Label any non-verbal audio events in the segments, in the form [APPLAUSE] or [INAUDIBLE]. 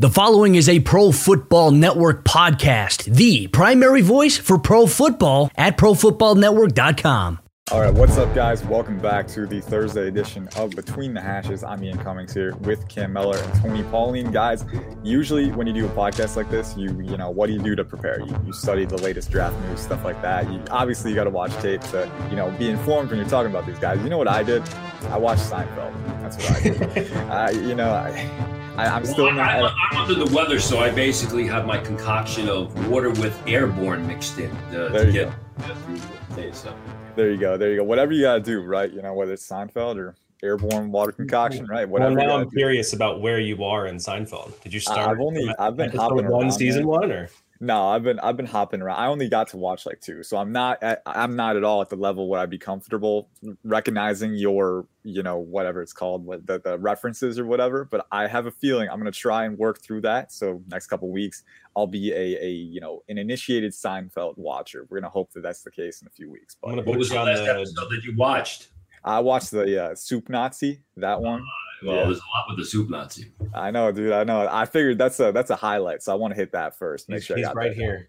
The following is a Pro Football Network podcast, the primary voice for pro football at profootballnetwork.com. All right, what's up, guys? Welcome back to the Thursday edition of Between the Hashes. I'm Ian Cummings here with Cam Mellor and Tony Pauline. Guys, usually when you do a podcast like this, you you know what do you do to prepare? You, you study the latest draft news, stuff like that. You, obviously, you got to watch tape to you know be informed when you're talking about these guys. You know what I did? I watched Seinfeld. That's what I did. [LAUGHS] uh, you know, I, I, am still not. I, am under the weather, so I basically have my concoction of water with airborne mixed in uh, to get, through the day. So. There you go. There you go. Whatever you gotta do, right? You know, whether it's Seinfeld or airborne water concoction, right? Whatever. Well, now I'm do. curious about where you are in Seinfeld. Did you start? I've only I've been hopping one around, season man. one or no, I've been I've been hopping around. I only got to watch like two, so I'm not at, I'm not at all at the level where I'd be comfortable recognizing your you know whatever it's called the, the references or whatever. But I have a feeling I'm gonna try and work through that. So next couple weeks I'll be a a you know an initiated Seinfeld watcher. We're gonna hope that that's the case in a few weeks. But what was the last episode that you watched? I watched the uh, Soup Nazi that one. Well, yeah. there's a lot with the soup Nazi. I know, dude. I know. I figured that's a that's a highlight, so I want to hit that first. Make he's, sure he's right here.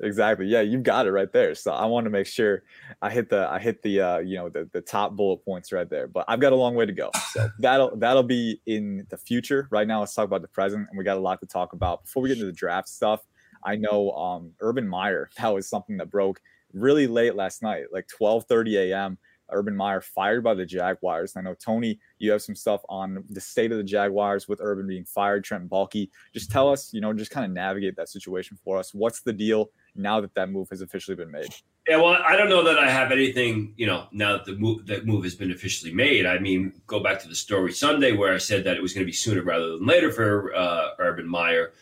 Exactly. Yeah, you've got it right there. So I want to make sure I hit the I hit the uh, you know the the top bullet points right there. But I've got a long way to go. So [LAUGHS] that'll that'll be in the future. Right now, let's talk about the present, and we got a lot to talk about before we get into the draft stuff. I know um, Urban Meyer. [LAUGHS] That was something that broke really late last night, like 12:30 a.m. Urban Meyer fired by the Jaguars. I know Tony, you have some stuff on the state of the Jaguars with Urban being fired, Trent Baalke. Just tell us, you know, just kind of navigate that situation for us. What's the deal now that that move has officially been made? Yeah, well, I don't know that I have anything, you know, now that the move that move has been officially made. I mean, go back to the story Sunday where I said that it was going to be sooner rather than later for uh, Urban Meyer,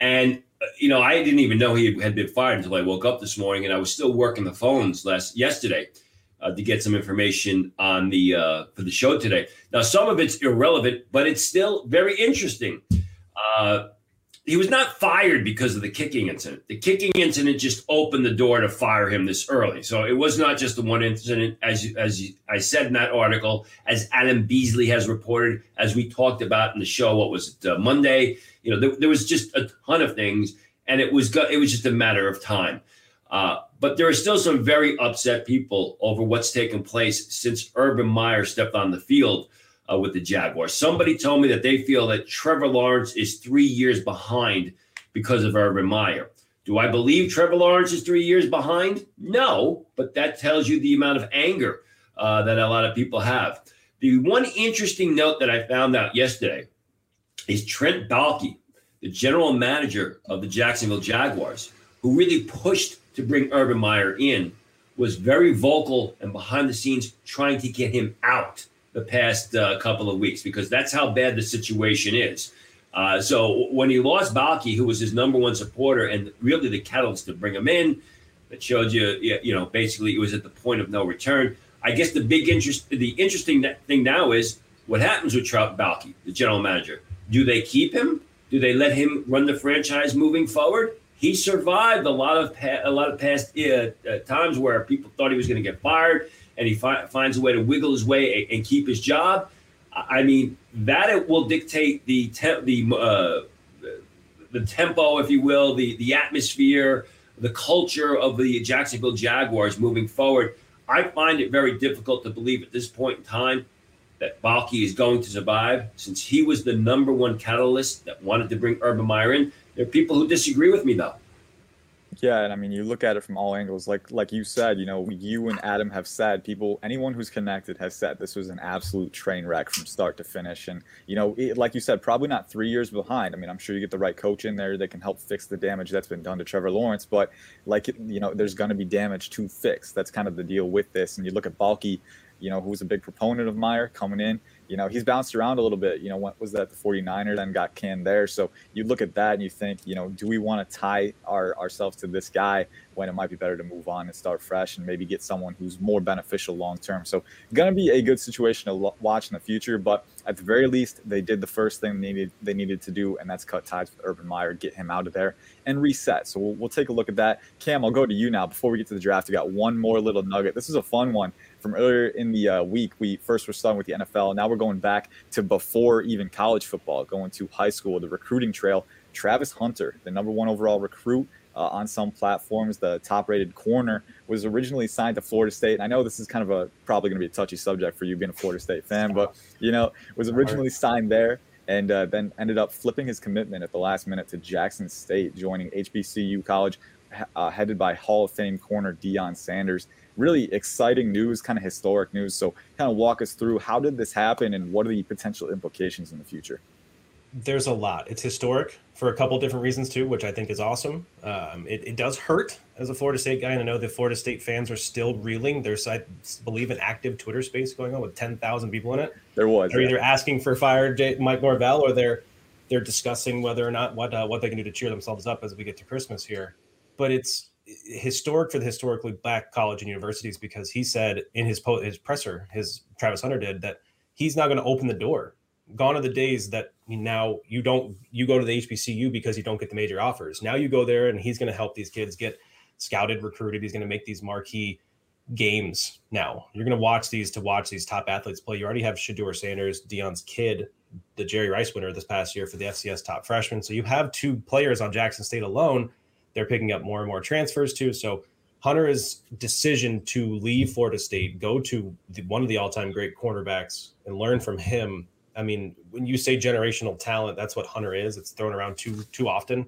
and uh, you know, I didn't even know he had been fired until I woke up this morning, and I was still working the phones last yesterday uh, to get some information on the uh, for the show today. Now, some of it's irrelevant, but it's still very interesting. Uh, he was not fired because of the kicking incident. The kicking incident just opened the door to fire him this early. So it was not just the one incident, as as I said in that article, as Adam Beasley has reported, as we talked about in the show. What was it uh, Monday? You know, there, there, was just a ton of things, and it was it was just a matter of time. Uh, but there are still some very upset people over what's taken place since Urban Meyer stepped on the field uh, with the Jaguars. Somebody told me that they feel that Trevor Lawrence is three years behind because of Urban Meyer. Do I believe Trevor Lawrence is three years behind? No, but that tells you the amount of anger uh, that a lot of people have. The one interesting note that I found out yesterday is Trent Baalke, the general manager of the Jacksonville Jaguars, who really pushed to bring Urban Meyer in, was very vocal and behind the scenes trying to get him out the past uh, couple of weeks because that's how bad the situation is. Uh, so when he lost Baalke, who was his number one supporter and really the catalyst to bring him in, that showed you, you know, basically it was at the point of no return. I guess the big interest, the interesting thing now is what happens with Trent Baalke, the general manager. Do they keep him? Do they let him run the franchise moving forward? He survived a lot of pa- a lot of past uh, uh, times where people thought he was going to get fired, and he fi- finds a way to wiggle his way and, and, keep his job. I mean, that it will dictate the te- the uh, the tempo, if you will, the the atmosphere, the culture of the Jacksonville Jaguars moving forward. I find it very difficult to believe at this point in time that Baalke is going to survive, since he was the number one catalyst that wanted to bring Urban Meyer in. There are people who disagree with me, though. Yeah, and I mean, you look at it from all angles. Like, like you said, you know, you and Adam have said, people, anyone who's connected has said this was an absolute train wreck from start to finish. And you know, it, like you said, probably not three years behind. I mean, I'm sure you get the right coach in there that can help fix the damage that's been done to Trevor Lawrence. But like, you know, there's going to be damage to fix. That's kind of the deal with this. And you look at Baalke, you know, who was a big proponent of Meyer coming in you know, he's bounced around a little bit. You know, what was that the 49ers and got canned there. So you look at that and you think, you know, do we want to tie our ourselves to this guy when it might be better to move on and start fresh and maybe get someone who's more beneficial long term. So, going to be a good situation to watch in the future. But at the very least, they did the first thing they needed they needed to do, and that's cut ties with Urban Meyer, get him out of there, and reset. So we'll, we'll take a look at that. Cam, I'll go to you now. Before we get to the draft, we got one more little nugget. This is a fun one from earlier in the uh, week. We first were starting with the NFL. Now we're going back to before even college football, going to high school, the recruiting trail. Travis Hunter, the number one overall recruit uh, on some platforms, the top rated corner, was originally signed to Florida State. And I know this is kind of a probably going to be a touchy subject for you being a Florida State fan, but you know, was originally signed there and uh, then ended up flipping his commitment at the last minute to Jackson State, joining HBCU College, uh, headed by Hall of Fame corner Deion Sanders. Really exciting news, kind of historic news. So, kind of walk us through how did this happen and what are the potential implications in the future? There's a lot. It's historic for a couple different reasons too, which I think is awesome. Um, it, it, does hurt as a Florida State guy, and I know the Florida State fans are still reeling. There's, I believe, an active Twitter space going on with ten thousand people in it. There was. They're yeah. either asking for fire Mike Norvell, or they're they're discussing whether or not what uh, what they can do to cheer themselves up as we get to Christmas here. But it's historic for the historically black college and universities because he said in his po- his presser, his Travis Hunter did that he's not going to open the door gone are the days that now you don't you go to the HBCU because you don't get the major offers. Now you go there and he's going to help these kids get scouted, recruited. He's going to make these marquee games. Now you're going to watch these to watch these top athletes play. You already have Shedeur Sanders, Deion's kid, the Jerry Rice winner this past year for the FCS top freshman. So you have two players on Jackson State alone. They're picking up more and more transfers too. So Hunter's decision to leave Florida State, go to the, one of the all-time great cornerbacks, and learn from him I mean, when you say generational talent, that's what Hunter is. It's thrown around too too often.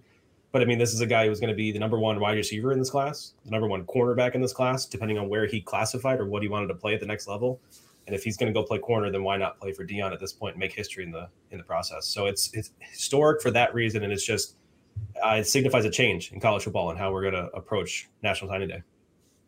But I mean, this is a guy who's going to be the number one wide receiver in this class, the number one cornerback in this class, depending on where he classified or what he wanted to play at the next level. And if he's going to go play corner, then why not play for Deion at this point and make history in the in the process? So it's it's historic for that reason, and it's just uh, it signifies a change in college football and how we're going to approach National Signing Day.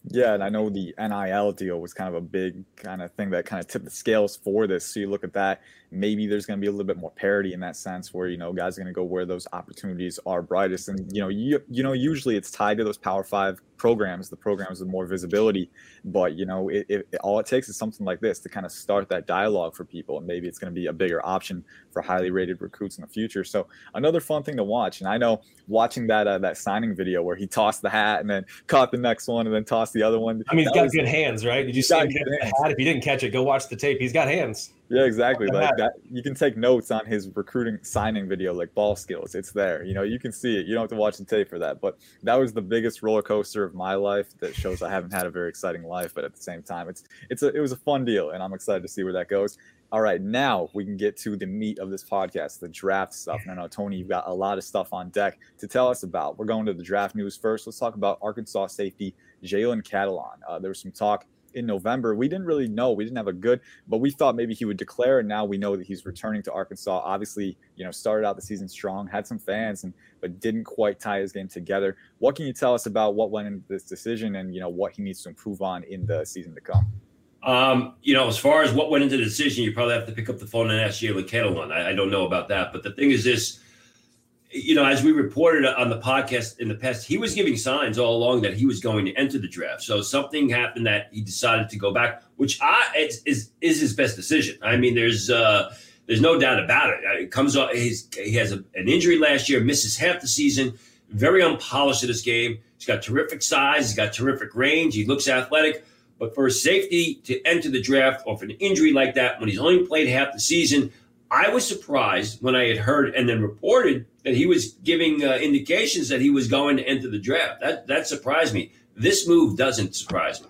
Yeah, and I know the NIL deal was kind of a big kind of thing that kind of tipped the scales for this. So you look at that, maybe there's going to be a little bit more parity in that sense, where you know guys are going to go where those opportunities are brightest, and you know you you know usually it's tied to those Power Five programs, the programs with more visibility. But you know, it, it, all it takes is something like this to kind of start that dialogue for people, and maybe it's going to be a bigger option for highly rated recruits in the future. So another fun thing to watch. And I know watching that uh, that signing video where he tossed the hat and then caught the next one and then tossed the other one. I mean, he's got was, good hands, right? Did you see him get the hat? If you didn't catch it, go watch the tape. He's got hands. Yeah, exactly. Like [LAUGHS] that, you can take notes on his recruiting signing video, like ball skills. It's there. You know, you can see it. You don't have to watch the tape for that. But that was the biggest roller coaster of my life. That shows I haven't had a very exciting life, but at the same time, it's it's a it was a fun deal, and I'm excited to see where that goes. All right, now we can get to the meat of this podcast, the draft stuff. And I know Tony, you've got a lot of stuff on deck to tell us about. We're going to the draft news first. Let's talk about Arkansas safety Jalen Catalon. Uh, there was some talk in November. We didn't really know. We didn't have a good, but we thought maybe he would declare. And now we know that he's returning to Arkansas. Obviously, you know, started out the season strong, had some fans, and but didn't quite tie his game together. What can you tell us about what went into this decision, and you know what he needs to improve on in the season to come? Um, you know, as far as what went into the decision, you probably have to pick up the phone and ask Jalen Catalon. I, I don't know about that, but the thing is this you know, as we reported on the podcast in the past, he was giving signs all along that he was going to enter the draft. So something happened that he decided to go back, which I is is, is his best decision. I mean, there's uh, there's no doubt about it. It comes off he has a, an injury last year, misses half the season, very unpolished at this game. He's got terrific size, he's got terrific range, he looks athletic. But for his safety to enter the draft off an injury like that when he's only played half the season, I was surprised when I had heard and then reported that he was giving uh, indications that he was going to enter the draft. That that surprised me. This move doesn't surprise me.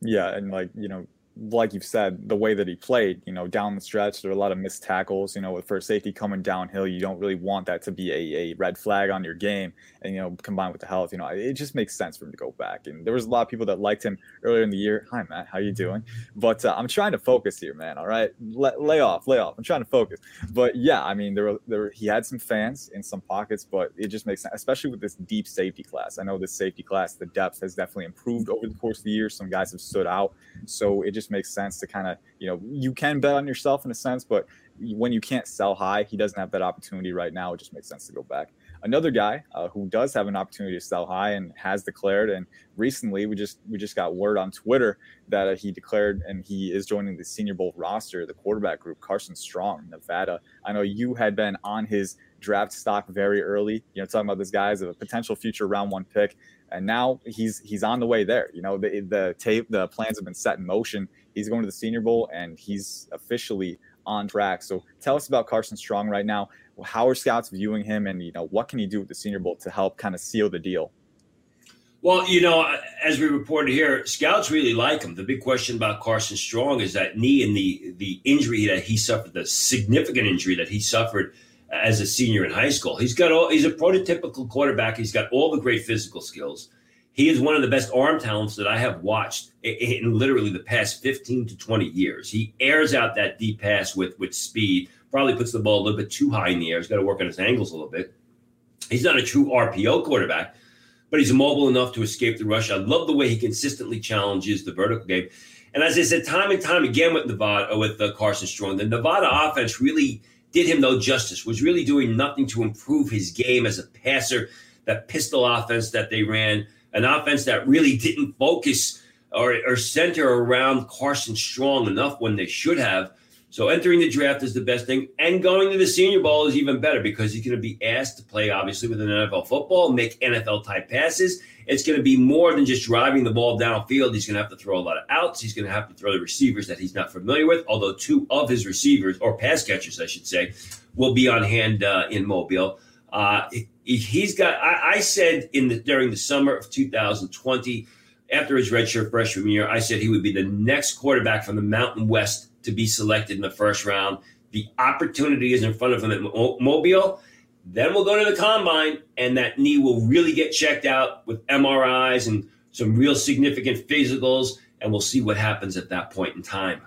Yeah, and like you know, like you've said, the way that he played, you know, down the stretch, there were a lot of missed tackles. You know, with first safety coming downhill, you don't really want that to be a, a red flag on your game. And, you know, combined with the health, you know, it just makes sense for him to go back. And there was a lot of people that liked him earlier in the year. Hi, Matt. How you doing? But uh, I'm trying to focus here, man. All right. Let, lay off, lay off. I'm trying to focus. But yeah, I mean, there were, there were, he had some fans in some pockets, but it just makes sense, especially with this deep safety class. I know this safety class, the depth has definitely improved over the course of the year. Some guys have stood out. So it just makes sense to kind of, you know, you can bet on yourself in a sense, but when you can't sell high, he doesn't have that opportunity right now. It just makes sense to go back. Another guy uh, who does have an opportunity to sell high and has declared, and recently we just we just got word on Twitter that uh, he declared and he is joining the Senior Bowl roster, the quarterback group, Carson Strong, Nevada. I know you had been on his draft stock very early, you know, talking about this guy as a potential future round one pick, and now he's he's on the way there. You know, the the tape, the plans have been set in motion. He's going to the Senior Bowl, and he's officially on track. So tell us about Carson Strong right now. How are scouts viewing him, and you know what can he do with the Senior Bowl to help kind of seal the deal? Well, you know, as we reported here, scouts really like him. The big question about Carson Strong is that knee and the the injury that he suffered, the significant injury that he suffered as a senior in high school. He's got all. He's a prototypical quarterback. He's got all the great physical skills. He is one of the best arm talents that I have watched in literally the past 15 to 20 years. He airs out that deep pass with with speed probably puts the ball a little bit too high in the air. He's got to work on his angles a little bit. He's not a true RPO quarterback, but he's mobile enough to escape the rush. I love the way he consistently challenges the vertical game. And as I said, time and time again with Nevada, with uh, Carson Strong, the Nevada offense really did him no justice. Was really doing nothing to improve his game as a passer. That pistol offense that they ran, an offense that really didn't focus or, or center around Carson Strong enough when they should have. So entering the draft is the best thing, and going to the Senior Bowl is even better because he's going to be asked to play, obviously, with an NFL football, make NFL type passes. It's going to be more than just driving the ball downfield. He's going to have to throw a lot of outs. He's going to have to throw the receivers that he's not familiar with. Although two of his receivers, or pass catchers, I should say, will be on hand uh, in Mobile. Uh, he's got. I, I said in the during the summer of 2020, after his redshirt freshman year, I said he would be the next quarterback from the Mountain West to be selected in the first round. The opportunity is in front of him at Mobile. Then we'll go to the combine, and that knee will really get checked out with MRIs and some real significant physicals, and we'll see what happens at that point in time.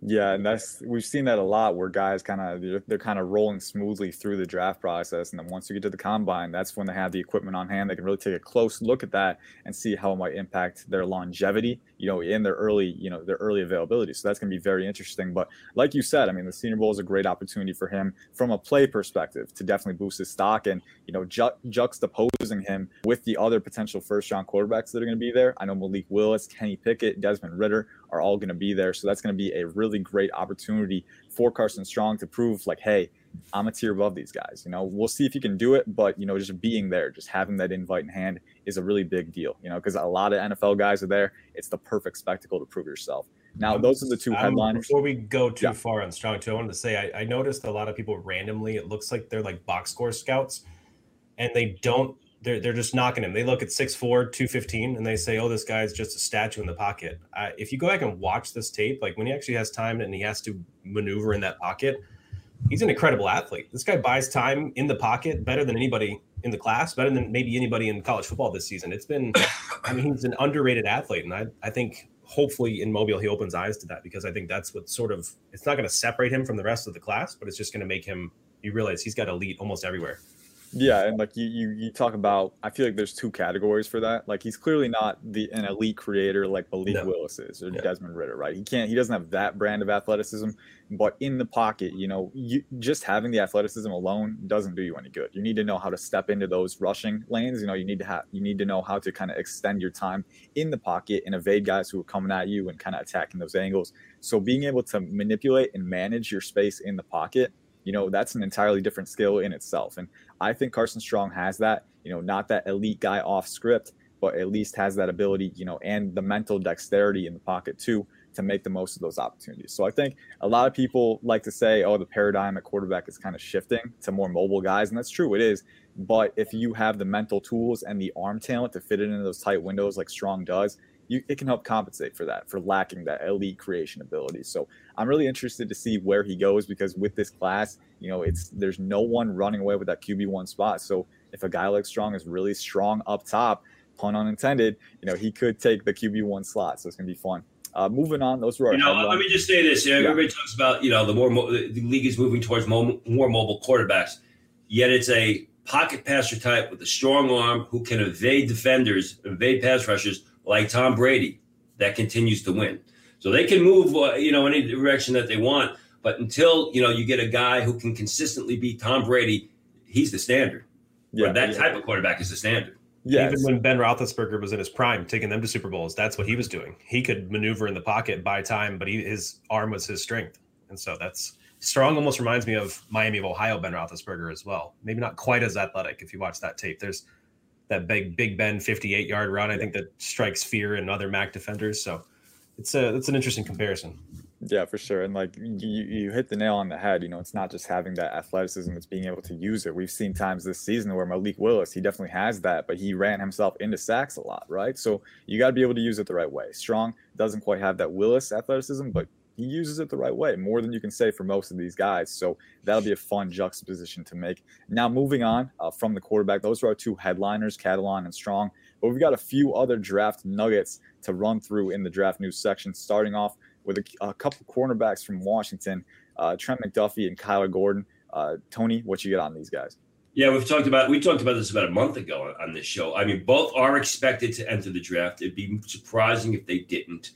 Yeah, and that's we've seen that a lot where guys kind of they're, they're kind of rolling smoothly through the draft process, and then once you get to the combine, that's when they have the equipment on hand. They can really take a close look at that and see how it might impact their longevity, you know, in their early, you know, their early availability. So that's going to be very interesting. But like you said, I mean, the Senior Bowl is a great opportunity for him from a play perspective to definitely boost his stock and you know ju- juxtaposing him with the other potential first round quarterbacks that are going to be there. I know Malik Willis, Kenny Pickett, Desmond Ridder are all going to be there, so that's going to be a really great opportunity for Carson Strong to prove like, hey, I'm a tier above these guys. You know, we'll see if you can do it, but you know, just being there, just having that invite in hand is a really big deal. You know, because a lot of NFL guys are there. It's the perfect spectacle to prove yourself. Now, um, those are the two um. Before we go too yeah. far on Strong, too, I wanted to say I, I noticed a lot of people randomly. It looks like they're like box score scouts, and they don't they're, they're just knocking him. They look at 6'4, 215, and they say, oh, this guy's just a statue in the pocket. Uh, if you go back and watch this tape, like when he actually has time and he has to maneuver in that pocket, he's an incredible athlete. This guy buys time in the pocket better than anybody in the class, better than maybe anybody in college football this season. It's been, [COUGHS] I mean, he's an underrated athlete. And I, I think hopefully in Mobile, he opens eyes to that because I think that's what sort of, it's not going to separate him from the rest of the class, but it's just going to make him, you realize he's got elite almost everywhere. Yeah, and like you, you, you talk about, I feel like there's two categories for that. Like he's clearly not the an elite creator like Malik no. Willis is or yeah. Desmond Ridder, right? He can't, he doesn't have that brand of athleticism. But in the pocket, you know, you just having the athleticism alone doesn't do you any good. You need to know how to step into those rushing lanes. You know, you need to have, you need to know how to kind of extend your time in the pocket and evade guys who are coming at you and kind of attacking those angles. So being able to manipulate and manage your space in the pocket you know that's an entirely different skill in itself and i think carson strong has that you know not that elite guy off script but at least has that ability you know and the mental dexterity in the pocket too to make the most of those opportunities. So i think a lot of people like to say oh the paradigm at quarterback is kind of shifting to more mobile guys and that's true it is. But if you have the mental tools and the arm talent to fit it into those tight windows like strong does you, it can help compensate for that, for lacking that elite creation ability. So I'm really interested to see where he goes because with this class, you know, it's there's no one running away with that QB one spot. So if a guy like Strong is really strong up top, pun unintended, you know, he could take the QB one slot. So it's gonna be fun. Uh, moving on, those were you know. Let me just say this: you know, yeah. everybody talks about you know the more mo- the league is moving towards mo- more mobile quarterbacks, yet it's a pocket passer type with a strong arm who can evade defenders, evade pass rushers like Tom Brady that continues to win. So they can move, uh, you know, any direction that they want. But until you know you get a guy who can consistently beat Tom Brady, he's the standard. Yeah, that yeah. type of quarterback is the standard. Yes. Even when Ben Roethlisberger was in his prime, taking them to Super Bowls, that's what he was doing. He could maneuver in the pocket, buy time, but he, his arm was his strength, and so that's strong. Almost reminds me of Miami of Ohio Ben Roethlisberger as well. Maybe not quite as athletic if you watch that tape. There's that big Big Ben 58 yard run. I think that strikes fear in other MAC defenders. So it's a it's an interesting comparison. Yeah, for sure. And like you, you hit the nail on the head. You know, it's not just having that athleticism; it's being able to use it. We've seen times this season where Malik Willis, he definitely has that, but he ran himself into sacks a lot, right? So you got to be able to use it the right way. Strong doesn't quite have that Willis athleticism, but he uses it the right way, more than you can say for most of these guys. So that'll be a fun juxtaposition to make. Now, moving on uh, from the quarterback, those are our two headliners, Catalon and Strong. But we've got a few other draft nuggets to run through in the draft news section, starting off with a, a couple cornerbacks from Washington, uh, Trent McDuffie and Kyler Gordon. Uh, Tony, what you get on these guys? Yeah, we've talked about we talked about this about a month ago on this show. I mean, both are expected to enter the draft. It'd be surprising if they didn't.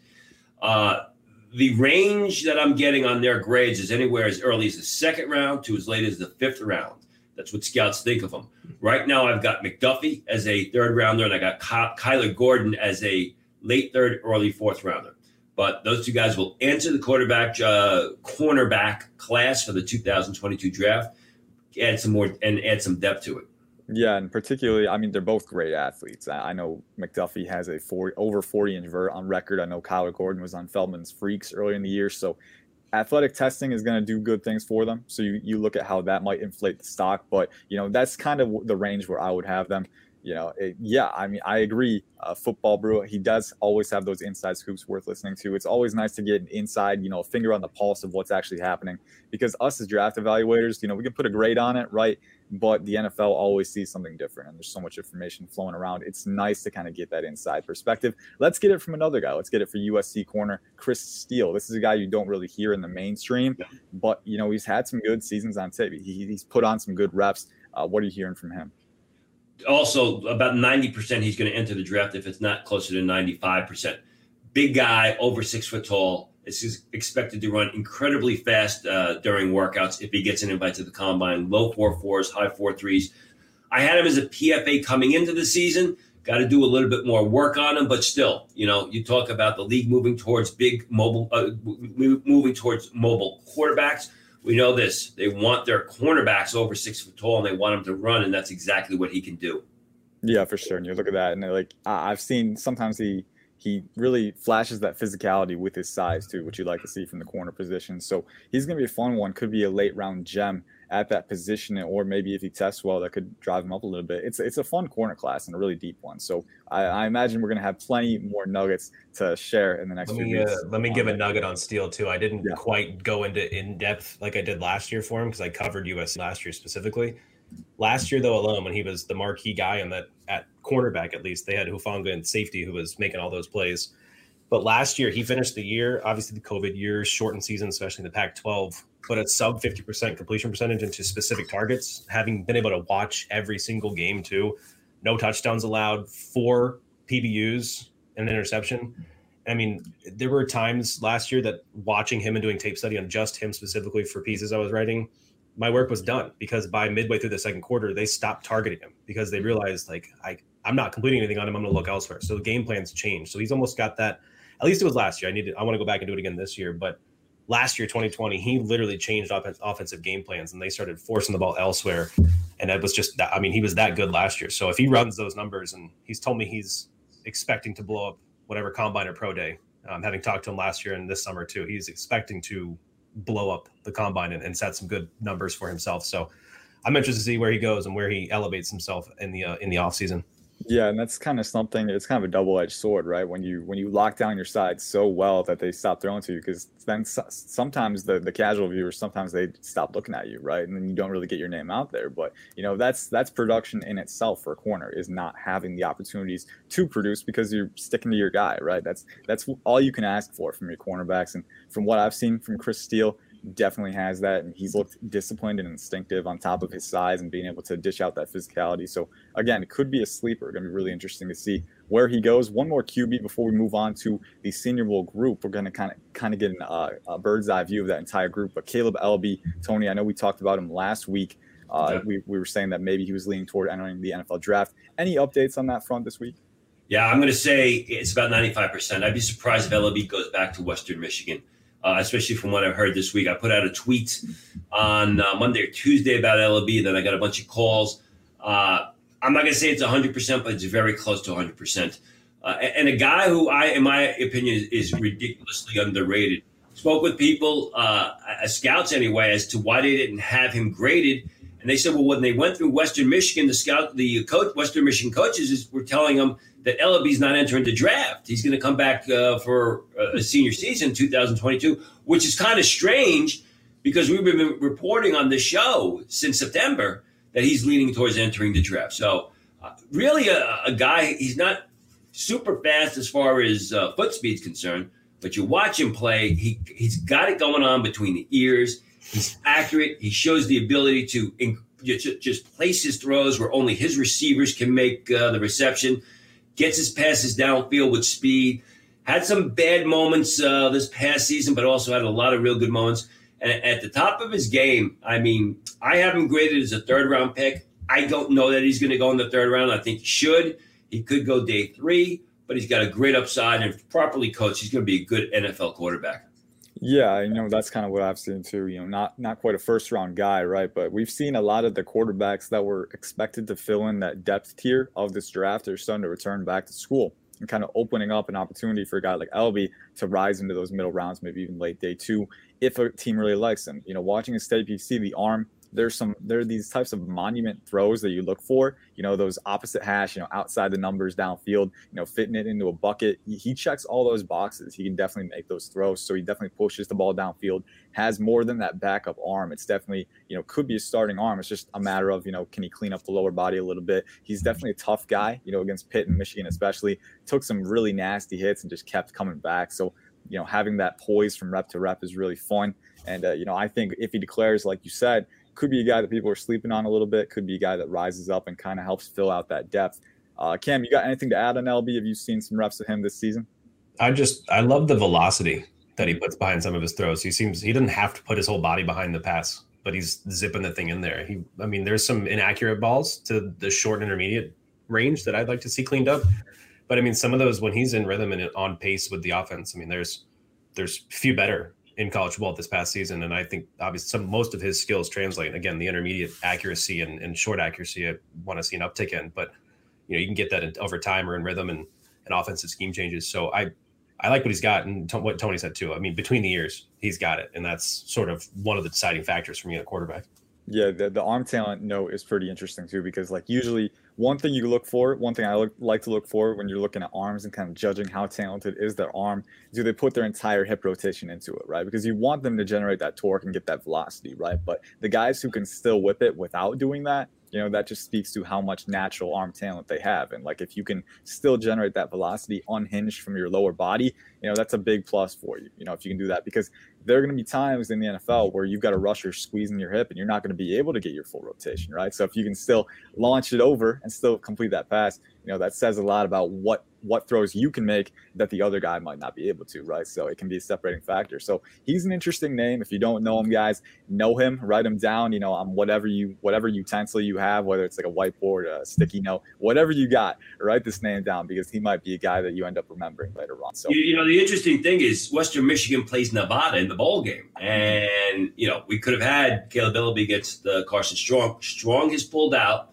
Uh, the range that I'm getting on their grades is anywhere as early as the second round to as late as the fifth round. That's what scouts think of them. Right now, I've got McDuffie as a third rounder, and I got Ky- Kyler Gordon as a late third, early fourth rounder. But those two guys will enter the quarterback, uh, cornerback class for the 2022 draft. Add some more and add some depth to it. Yeah, and particularly, I mean, they're both great athletes. I know McDuffie has a 40, over 40 inch vert on record. I know Kyler Gordon was on Feldman's Freaks earlier in the year. So athletic testing is going to do good things for them. So you, you look at how that might inflate the stock. But, you know, that's kind of the range where I would have them you know, it, yeah, I mean, I agree. Uh, football brew, he does always have those inside scoops worth listening to. It's always nice to get an inside, you know, a finger on the pulse of what's actually happening because us as draft evaluators, you know, we can put a grade on it, right? But the NFL always sees something different and there's so much information flowing around. It's nice to kind of get that inside perspective. Let's get it from another guy. Let's get it for USC corner, Chris Steele. This is a guy you don't really hear in the mainstream, yeah. but, you know, he's had some good seasons on tape. He, he's put on some good reps. Uh, what are you hearing from him? also about 90% he's going to enter the draft if it's not closer to 95%. Big guy, over six foot tall. Is expected to run incredibly fast uh, during workouts if he gets an invite to the combine. Low four fours, high four threes. I had him as a PFA coming into the season. Got to do a little bit more work on him, but still, you know, you talk about the league moving towards big mobile, uh, moving towards mobile quarterbacks we know this. They want their cornerbacks over six foot tall and they want him to run, and that's exactly what he can do. Yeah, for sure. And you look at that, and like I've seen sometimes he he really flashes that physicality with his size too, which you like to see from the corner position. So he's going to be a fun one. Could be a late round gem at that position, or maybe if he tests well, that could drive him up a little bit. It's it's a fun corner class and a really deep one. So I, I imagine we're going to have plenty more nuggets to share in the next let few me, weeks. Uh, let me give a nugget on Steele too. I didn't yeah. quite go into in depth like I did last year for him because I covered US last year specifically. Last year though alone, when he was the marquee guy on that at cornerback at least, they had Hufanga and safety who was making all those plays. But last year he finished the year, obviously the COVID year, shortened season, especially in the Pac-12, but a sub 50% completion percentage into specific targets. Having been able to watch every single game too, no touchdowns allowed, four PBUs and an interception. I mean, there were times last year that watching him and doing tape study on just him specifically for pieces I was writing, my work was done because by midway through the second quarter, they stopped targeting him because they realized like I I'm not completing anything on him. I'm going to look elsewhere. So the game plans changed. So he's almost got that. At least it was last year. I need to, I want to go back and do it again this year. But last year, 2020, he literally changed off- offensive game plans and they started forcing the ball elsewhere. And that was just that. I mean, he was that good last year. So if he runs those numbers, and he's told me he's expecting to blow up whatever combine or pro day. Um, having talked to him last year and this summer too, he's expecting to blow up the combine and, and, set some good numbers for himself. So I'm interested to see where he goes and where he elevates himself in the uh, in the off season. Yeah, and that's kind of something. It's kind of a double-edged sword, right? When you when you lock down your side so well that they stop throwing to you, because then sometimes the the casual viewers sometimes they stop looking at you, right? And then you don't really get your name out there. But you know that's that's production in itself for a corner is not having the opportunities to produce because you're sticking to your guy, right? That's that's all you can ask for from your cornerbacks. And from what I've seen from Chris Steele, definitely has that, and he's looked disciplined and instinctive on top of his size and being able to dish out that physicality. So again, it could be a sleeper. Going to be really interesting to see where he goes. One more QB before we move on to the Senior Bowl group. We're going to kind of kind of get an, uh, a bird's eye view of that entire group. But Kaleb Eleby, Tony, I know we talked about him last week. Uh, yeah. we, we were saying that maybe he was leaning toward entering the NFL draft. Any updates on that front this week? Yeah, I'm going to say it's about 95%. I'd be surprised if Eleby goes back to Western Michigan uh, especially from what I've heard this week. I put out a tweet on uh, Monday or Tuesday about Eleby. Then I got a bunch of calls. Uh, I'm not going to say it's 100%, but it's very close to 100%. Uh, and a guy who I, in my opinion, is ridiculously underrated. Spoke with people, uh, scouts anyway, as to why they didn't have him graded. And they said, well, when they went through Western Michigan, the scout, the coach, Western Michigan coaches were telling them that Eleby's not entering the draft. He's going to come back uh, for a senior season 2022, which is kind of strange because we've been reporting on the show since September that he's leaning towards entering the draft. So, uh, really, a, a, guy, he's not super fast as far as uh, foot speed's concerned, but you watch him play, he, he's got it going on between the ears. He's accurate. He shows the ability to in, just, just place his throws where only his receivers can make uh, the reception gets his passes downfield with speed. Had some bad moments uh, this past season, but also had a lot of real good moments. And at the top of his game, I mean, I have him graded as a third round pick. I don't know that he's going to go in the third round. I think he should. He could go day three, but he's got a great upside. And properly coached, he's going to be a good NFL quarterback. Yeah, you know that's kind of what I've seen too. You know, not not quite a first round guy, right? But we've seen a lot of the quarterbacks that were expected to fill in that depth tier of this draft are starting to return back to school and kind of opening up an opportunity for a guy like Eleby to rise into those middle rounds, maybe even late day two, if a team really likes him. You know, watching his tape, you see the arm there's some there are these types of monument throws that you look for you know those opposite hash you know outside the numbers downfield you know fitting it into a bucket. He, he, checks all those boxes. He can definitely make those throws. So he definitely pushes the ball downfield has more than that backup arm. It's definitely you know could be a starting arm. It's just a matter of you know can he clean up the lower body a little bit? He's definitely a tough guy you know against pitt and michigan especially. Took some really nasty hits and just kept coming back. So you know having that poise from rep to rep is really fun. And uh, you know i think if he declares like you said could be a guy that people are sleeping on a little bit. Could be a guy that rises up and kind of helps fill out that depth. Uh, Cam, you got anything to add on Eleby? Have you seen some reps of him this season? I just I love the velocity that he puts behind some of his throws. He seems he doesn't have to put his whole body behind the pass, but he's zipping the thing in there. He I mean, there's some inaccurate balls to the short intermediate range that I'd like to see cleaned up. But I mean, some of those when he's in rhythm and on pace with the offense, I mean, there's there's few better in college football this past season. And I think obviously some most of his skills translate. Again, the intermediate accuracy and, and short accuracy, I want to see an uptick in. But you know, you can get that in, over time or in rhythm and, and offensive scheme changes. So I I like what he's got and t- what Tony said too. I mean, between the years, he's got it, and that's sort of one of the deciding factors for me at quarterback. Yeah, the, the arm talent note is pretty interesting too because like usually one thing you look for, one thing I look, like to look for when you're looking at arms and kind of judging how talented is their arm, do they put their entire hip rotation into it, right? Because you want them to generate that torque and get that velocity, right? But the guys who can still whip it without doing that, you know, that just speaks to how much natural arm talent they have. And like if you can still generate that velocity unhinged from your lower body, you know, that's a big plus for you, you know, if you can do that because there are going to be times in the NFL where you've got a rusher squeezing your hip and you're not going to be able to get your full rotation, right? So if you can still launch it over and still complete that pass, you know, that says a lot about what what throws you can make that the other guy might not be able to, right? So it can be a separating factor. So he's an interesting name. If you don't know him, guys, know him, write him down, you know, on whatever you whatever utensil you have, whether it's like a whiteboard, a sticky note, whatever you got, write this name down because he might be a guy that you end up remembering later on. So you, you know, the interesting thing is Western Michigan plays Nevada in the bowl game. And, you know, we could have had Kaleb Eleby against the Carson Strong. Strong has pulled out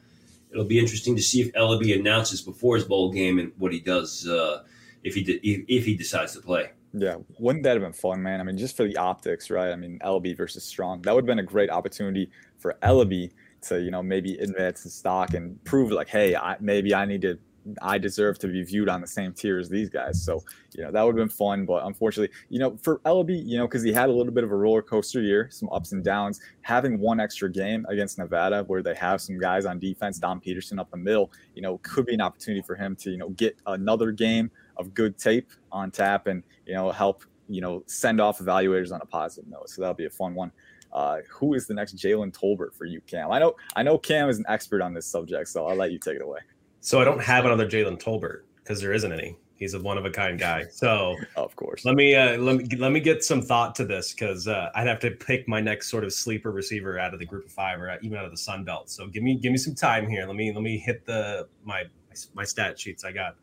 it'll be interesting to see if Eleby announces before his bowl game and what he does uh, if he de- if he decides to play. Yeah, wouldn't that have been fun, man? I mean, just for the optics, right? I mean, Eleby versus Strong, that would have been a great opportunity for Eleby to, you know, maybe advance his stock and prove like, hey, I, maybe I need to I deserve to be viewed on the same tier as these guys. So, you know, that would have been fun. But unfortunately, you know, for Eleby, you know, because he had a little bit of a roller coaster year, some ups and downs, having one extra game against Nevada where they have some guys on defense, Dom Peterson up the middle, you know, could be an opportunity for him to, you know, get another game of good tape on tap and, you know, help you know, send off evaluators on a positive note. So that'll be a fun one. Uh, who is the next Jalen Tolbert for you, Cam? I know I know Cam is an expert on this subject, so I'll let you take it away. So I don't have another Jalen Tolbert because there isn't any. He's a one of a kind guy. So of course, let me uh, let me let me get some thought to this because uh, I'd have to pick my next sort of sleeper receiver out of the group of five or even out of the Sun Belt. So give me give me some time here. Let me let me hit the my my stat sheets I got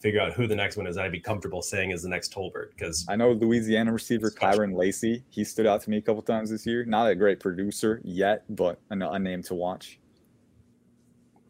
figure out who the next one is. I'd be comfortable saying is the next Tolbert because I know Louisiana receiver Kyren Lacy. He stood out to me a couple times this year. Not a great producer yet, but a, a name to watch.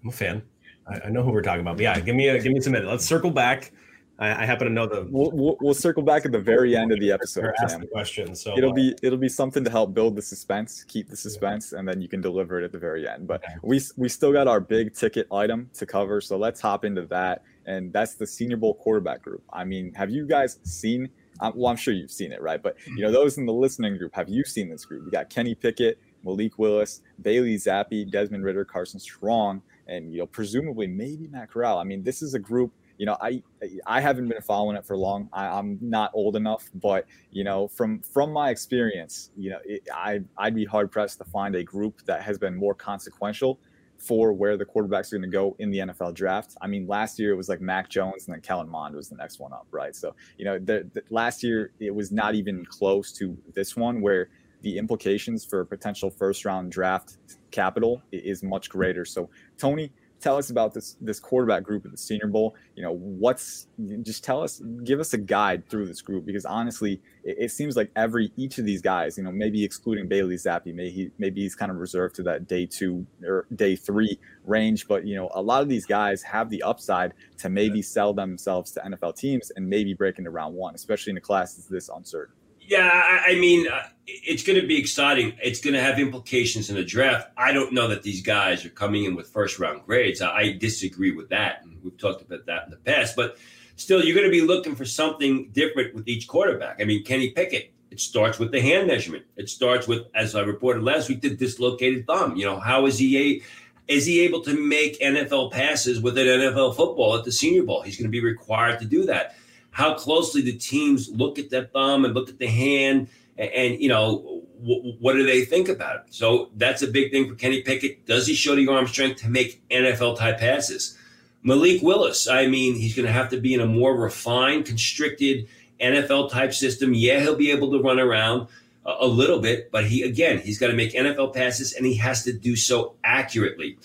I'm a fan. I, I, know who we're talking about. But yeah, give me a give me some minute. Let's circle back. I, I happen to know the. We'll, we'll, we'll, circle back at the very end of the episode. Ask the question. So it'll uh, be it'll be something to help build the suspense, keep the suspense, yeah. and then you can deliver it at the very end. But okay. we we still got our big ticket item to cover, so let's hop into that and that's the Senior Bowl quarterback group. I mean, have you guys seen? Um, well, I'm sure you've seen it, right? But you know, those in the listening group, have you seen this group? We got Kenny Pickett, Malik Willis, Bailey Zappe, Desmond Ridder, Carson Strong, and you know, presumably maybe Matt Corral. I mean, this is a group. You know, I I haven't been following it for long. I, am not old enough, but you know, from from my experience, you know, it, I I'd be hard pressed to find a group that has been more consequential for where the quarterbacks are going to go in the NFL draft. I mean, last year it was like Mac Jones and then Kellen Mond was the next one up, right? So, you know, the, the, last year it was not even close to this one where the implications for a potential first round draft capital is much greater. So, Tony, tell us about this this quarterback group at the Senior Bowl. You know, what's just tell us, give us a guide through this group because honestly, it, it seems like every each of these guys, you know, maybe excluding Bailey Zappe, maybe he, maybe he's kind of reserved to that day two or day three range, but you know, a lot of these guys have the upside to maybe sell themselves to NFL teams and maybe break into round one, especially in a class that's this uncertain. Yeah, I, mean, uh, it's going to be exciting. It's going to have implications in the draft. I don't know that these guys are coming in with first round grades. I, I disagree with that. And we've talked about that in the past. But still, you're going to be looking for something different with each quarterback. I mean, Kenny Pickett, it starts with the hand measurement. It starts with, as I reported last week, the dislocated thumb. You know, how is he a is he able to make NFL passes with an NFL football at the Senior Bowl? He's going to be required to do that how closely the teams look at that thumb and look at the hand and, and you know w- what do they think about it? So that's a big thing for kenny pickett. Does he show the arm strength to make nfl type passes? Malik willis i mean he's going to have to be in a more refined constricted nfl type system. Yeah he'll be able to run around a, a little bit but he again he's got to make nfl passes and he has to do so accurately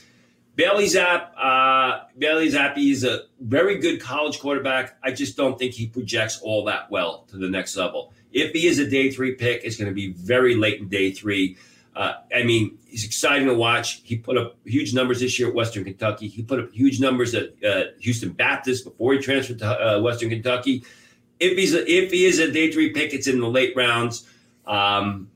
Bailey Zappe, uh, Bailey Zappe is a very good college quarterback. I just don't think he projects all that well to the next level. If he is a day three pick, it's going to be very late in day three. Uh, I mean, he's exciting to watch. He put up huge numbers this year at Western Kentucky. He put up huge numbers at uh, Houston Baptist before he transferred to uh, Western Kentucky. If he's a, if he is a day three pick, it's in the late rounds. Um,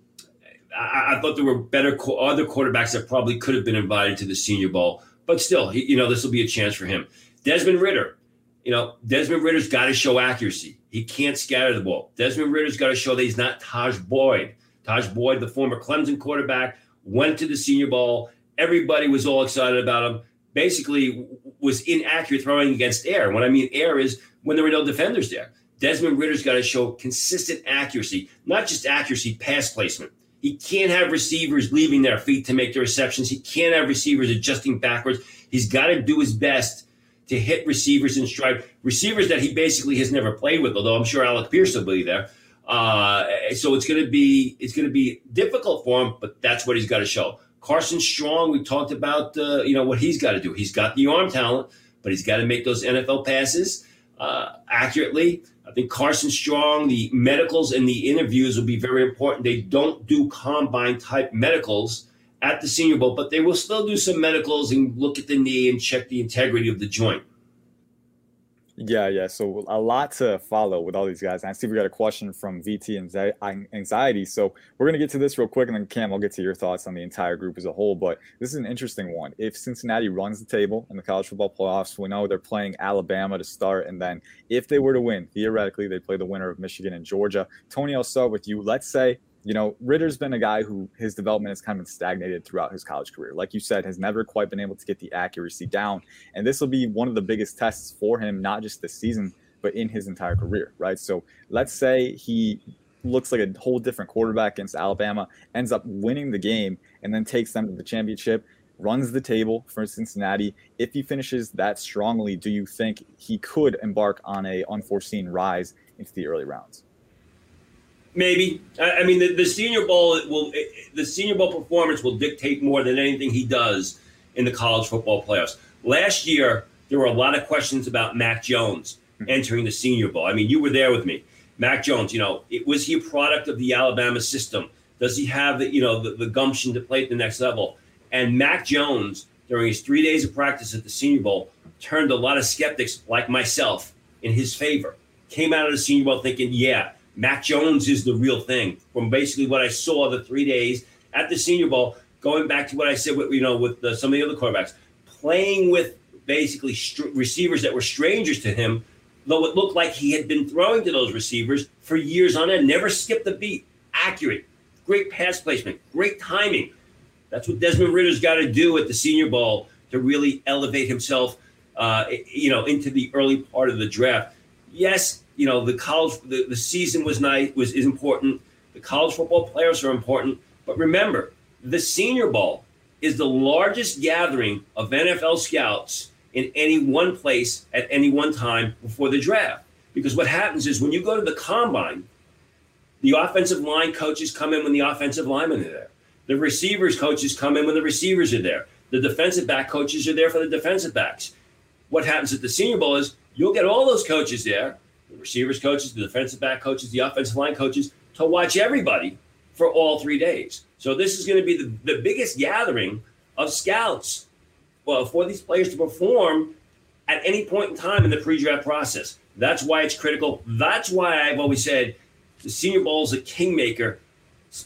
I, I, thought there were better other quarterbacks that probably could have been invited to the Senior Bowl. But still, he, you know, this will be a chance for him. Desmond Ridder, you know, Desmond Ridder's got to show accuracy. He can't scatter the ball. Desmond Ridder's got to show that he's not Tajh Boyd. Tajh Boyd, the former Clemson quarterback, went to the Senior Bowl. Everybody was all excited about him. Basically, was inaccurate throwing against air. What I mean air is when there were no defenders there. Desmond Ridder's got to show consistent accuracy, not just accuracy, pass placement. He can't have receivers leaving their feet to make the receptions. He can't have receivers adjusting backwards. He's got to do his best to hit receivers in stride, receivers that he basically has never played with. Although I'm sure Alec Pierce will be there. Uh, so it's going to be it's going to be difficult for him, but that's what he's got to show. Carson Strong, we talked about uh, you know what he's got to do. He's got the arm talent, but he's got to make those NFL passes uh, accurately. I think Carson Strong, the medicals and the interviews will be very important. They don't do combine type medicals at the Senior Bowl, but they will still do some medicals and look at the knee and check the integrity of the joint. Yeah, yeah. So a lot to follow with all these guys. And I see we got a question from VT Anxiety. So we're going to get to this real quick. And then, Cam, I'll get to your thoughts on the entire group as a whole. But this is an interesting one. If Cincinnati runs the table in the college football playoffs, we know they're playing Alabama to start. And then if they were to win, theoretically, they play the winner of Michigan and Georgia. Tony, I'll start with you. Let's say you know, Ridder's been a guy who his development has kind of stagnated throughout his college career. Like you said, has never quite been able to get the accuracy down. And this will be one of the biggest tests for him, not just this season, but in his entire career, right? So let's say he looks like a whole different quarterback against Alabama, ends up winning the game, and then takes them to the championship, runs the table for Cincinnati. If he finishes that strongly, do you think he could embark on a unforeseen rise into the early rounds? Maybe. I, mean, the, the Senior Bowl will the Senior Bowl performance will dictate more than anything he does in the college football playoffs. Last year, there were a lot of questions about Mac Jones entering the Senior Bowl. I mean, you were there with me. Mac Jones, you know, it, was he a product of the Alabama system? Does he have the, you know, the, the gumption to play at the next level? And Mac Jones, during his three days of practice at the Senior Bowl, turned a lot of skeptics like myself in his favor. Came out of the Senior Bowl thinking, yeah, Mac Jones is the real thing. From basically what I saw the three days at the Senior Bowl, going back to what I said with you know with the, some of the other quarterbacks, playing with basically receivers that were strangers to him, though it looked like he had been throwing to those receivers for years on end, never skipped a beat, accurate, great pass placement, great timing. That's what Desmond Ridder's got to do at the Senior Bowl to really elevate himself, uh, you know, into the early part of the draft. Yes, you know the college the, the season was nice was is important. The college football players are important. But remember the senior bowl is the largest gathering of nfl scouts in any one place at any one time before the draft. Because what happens is when you go to the combine the offensive line coaches come in when the offensive linemen are there. The receivers coaches come in when the receivers are there. The defensive back coaches are there for the defensive backs. What happens at the senior bowl is you'll get all those coaches there the receivers coaches, the defensive back coaches, the offensive line coaches to watch everybody for all three days. So this is going to be the, the biggest gathering of scouts well, for these players to perform at any point in time in the pre-draft process. That's why it's critical. That's why I've always said the Senior Bowl is a kingmaker.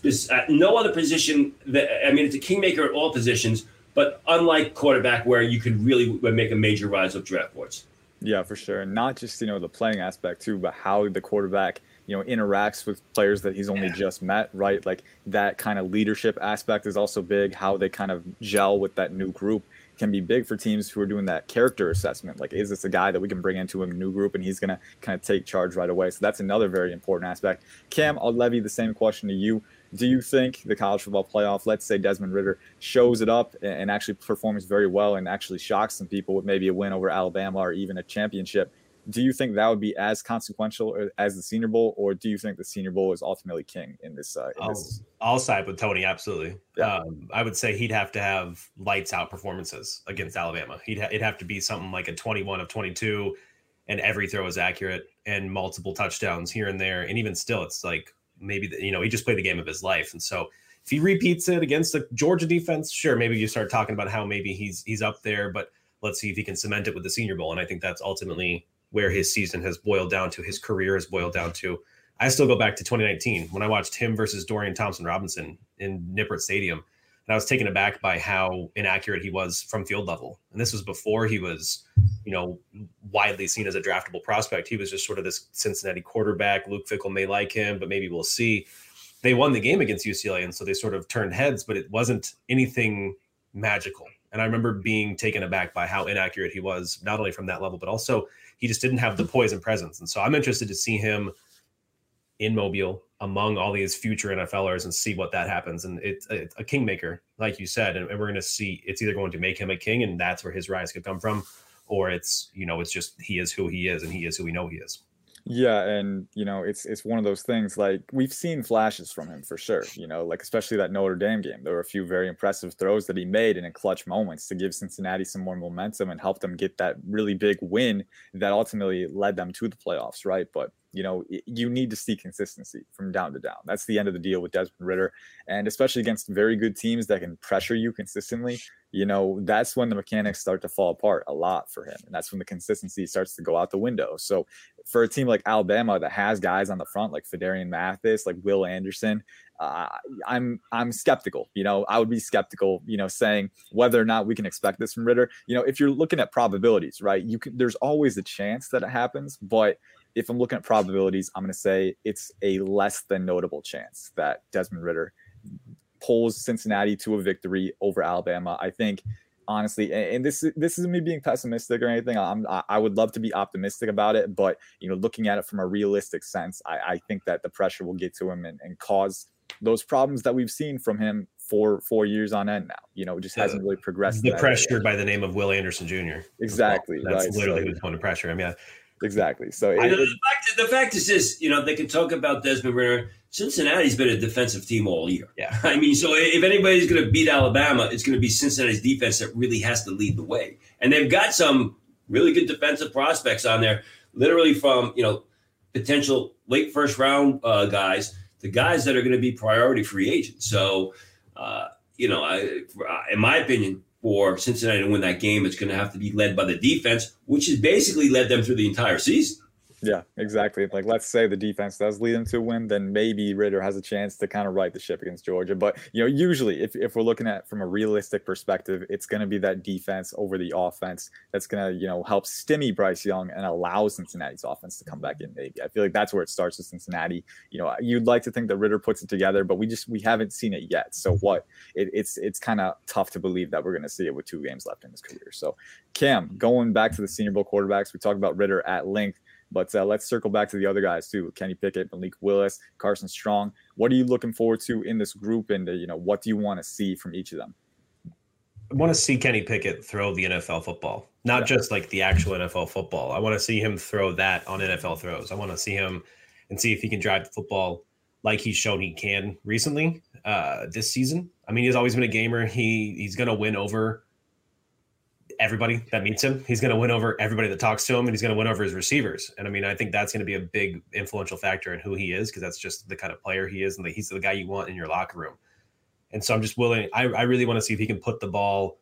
At uh, no other position that I mean, it's a kingmaker at all positions, but unlike quarterback, where you could really make a major rise of draft boards. Yeah, for sure. And not just, you know, the playing aspect too, but how the quarterback, you know, interacts with players that he's only yeah. just met, right? Like that kind of leadership aspect is also big. How they kind of gel with that new group can be big for teams who are doing that character assessment. Like, is this a guy that we can bring into a new group and he's going to kind of take charge right away? So that's another very important aspect. Cam, I'll levy the same question to you. Do you think the college football playoff, let's say Desmond Ridder shows it up and actually performs very well and actually shocks some people with maybe a win over Alabama or even a championship? Do you think that would be as consequential as the Senior Bowl, or do you think the Senior Bowl is ultimately king in this? Uh, in I'll, this? I'll side with Tony. Absolutely. Yeah. Um, I would say he'd have to have lights out performances against Alabama. He'd ha- it'd have to be something like a 21 of 22, and every throw is accurate and multiple touchdowns here and there. And even still, it's like maybe the, you know he just played the game of his life, and so if he repeats it against the Georgia defense, sure, maybe you start talking about how maybe he's he's up there, but let's see if he can cement it with the Senior Bowl, and I think that's ultimately where his season has boiled down to, his career has boiled down to. I still go back to 2019 when I watched him versus Dorian Thompson Robinson in Nippert Stadium, and I was taken aback by how inaccurate he was from field level. And this was before he was, you know, widely seen as a draftable prospect. He was just sort of this Cincinnati quarterback. Luke Fickell may like him, but maybe we'll see. They won the game against UCLA, and so they sort of turned heads, but it wasn't anything magical. And I remember being taken aback by how inaccurate he was, not only from that level, but also he just didn't have the poise and presence. And so I'm interested to see him in Mobile among all these future NFLers and see what that happens. And it's, it's a kingmaker, like you said, and, and we're going to see it's either going to make him a king, and that's where his rise could come from, or it's you know it's just he is who he is, and he is who we know he is. Yeah, and you know, it's it's one of those things like we've seen flashes from him for sure. You know, like especially that Notre Dame game. There were a few very impressive throws that he made in clutch moments to give Cincinnati some more momentum and help them get that really big win that ultimately led them to the playoffs, right? But you know, you need to see consistency from down to down. That's the end of the deal with Desmond Ridder. And especially against very good teams that can pressure you consistently, you know, that's when the mechanics start to fall apart a lot for him. And that's when the consistency starts to go out the window. So for a team like Alabama that has guys on the front like Phidarian Mathis, like Will Anderson, uh, I'm I'm skeptical. You know, I would be skeptical. You know, saying whether or not we can expect this from Ridder. You know, if you're looking at probabilities, right? You can. There's always a chance that it happens, but if I'm looking at probabilities, I'm going to say it's a less than notable chance that Desmond Ridder pulls Cincinnati to a victory over Alabama. I think honestly. And, this this isn't me being pessimistic or anything. I'm I would love to be optimistic about it, but you know, looking at it from a realistic sense, I, I think that the pressure will get to him and, and cause those problems that we've seen from him for four years on end now. You know, just hasn't really progressed. The pressure by the name of Will Anderson Jr. Exactly. That's right. literally so, who's going to pressure him. Yeah. Exactly. So it, the, fact, the fact is this, you know, they can talk about Desmond Ridder. Cincinnati's been a defensive team all year. Yeah. I mean, so if anybody's going to beat Alabama, it's going to be Cincinnati's defense that really has to lead the way. And they've got some really good defensive prospects on there, literally from, you know, potential late first round uh, guys to guys that are going to be priority free agents. So, uh, you know, I, in my opinion, for Cincinnati to win that game, it's going to have to be led by the defense, which has basically led them through the entire season. Yeah, exactly. Like, let's say the defense does lead them to a win, then maybe Ridder has a chance to kind of right the ship against Georgia. But, you know, usually if, if we're looking at from a realistic perspective, it's going to be that defense over the offense that's going to, you know, help stimmy Bryce Young and allow Cincinnati's offense to come back in. Maybe I feel like that's where it starts with Cincinnati. You know, you'd like to think that Ridder puts it together, but we just we haven't seen it yet. So mm-hmm. what? It, it's it's kind of tough to believe that we're going to see it with two games left in his career. So, Cam, mm-hmm. going back to the Senior Bowl quarterbacks, we talked about Ridder at length. But uh, let's circle back to the other guys too: Kenny Pickett, Malik Willis, Carson Strong. What are you looking forward to in this group, and uh, you know what do you want to see from each of them? I want to see Kenny Pickett throw the NFL football, not yeah. just like the actual NFL football. I want to see him throw that on NFL throws. I want to see him and see if he can drive the football like he's shown he can recently uh, this season. I mean, he's always been a gamer. He he's going to win over everybody that meets him. He's going to win over everybody that talks to him, and he's going to win over his receivers. And I mean, I think that's going to be a big influential factor in who he is because that's just the kind of player he is, and he's the guy you want in your locker room. And so I'm just willing. I, I really want to see if he can put the ball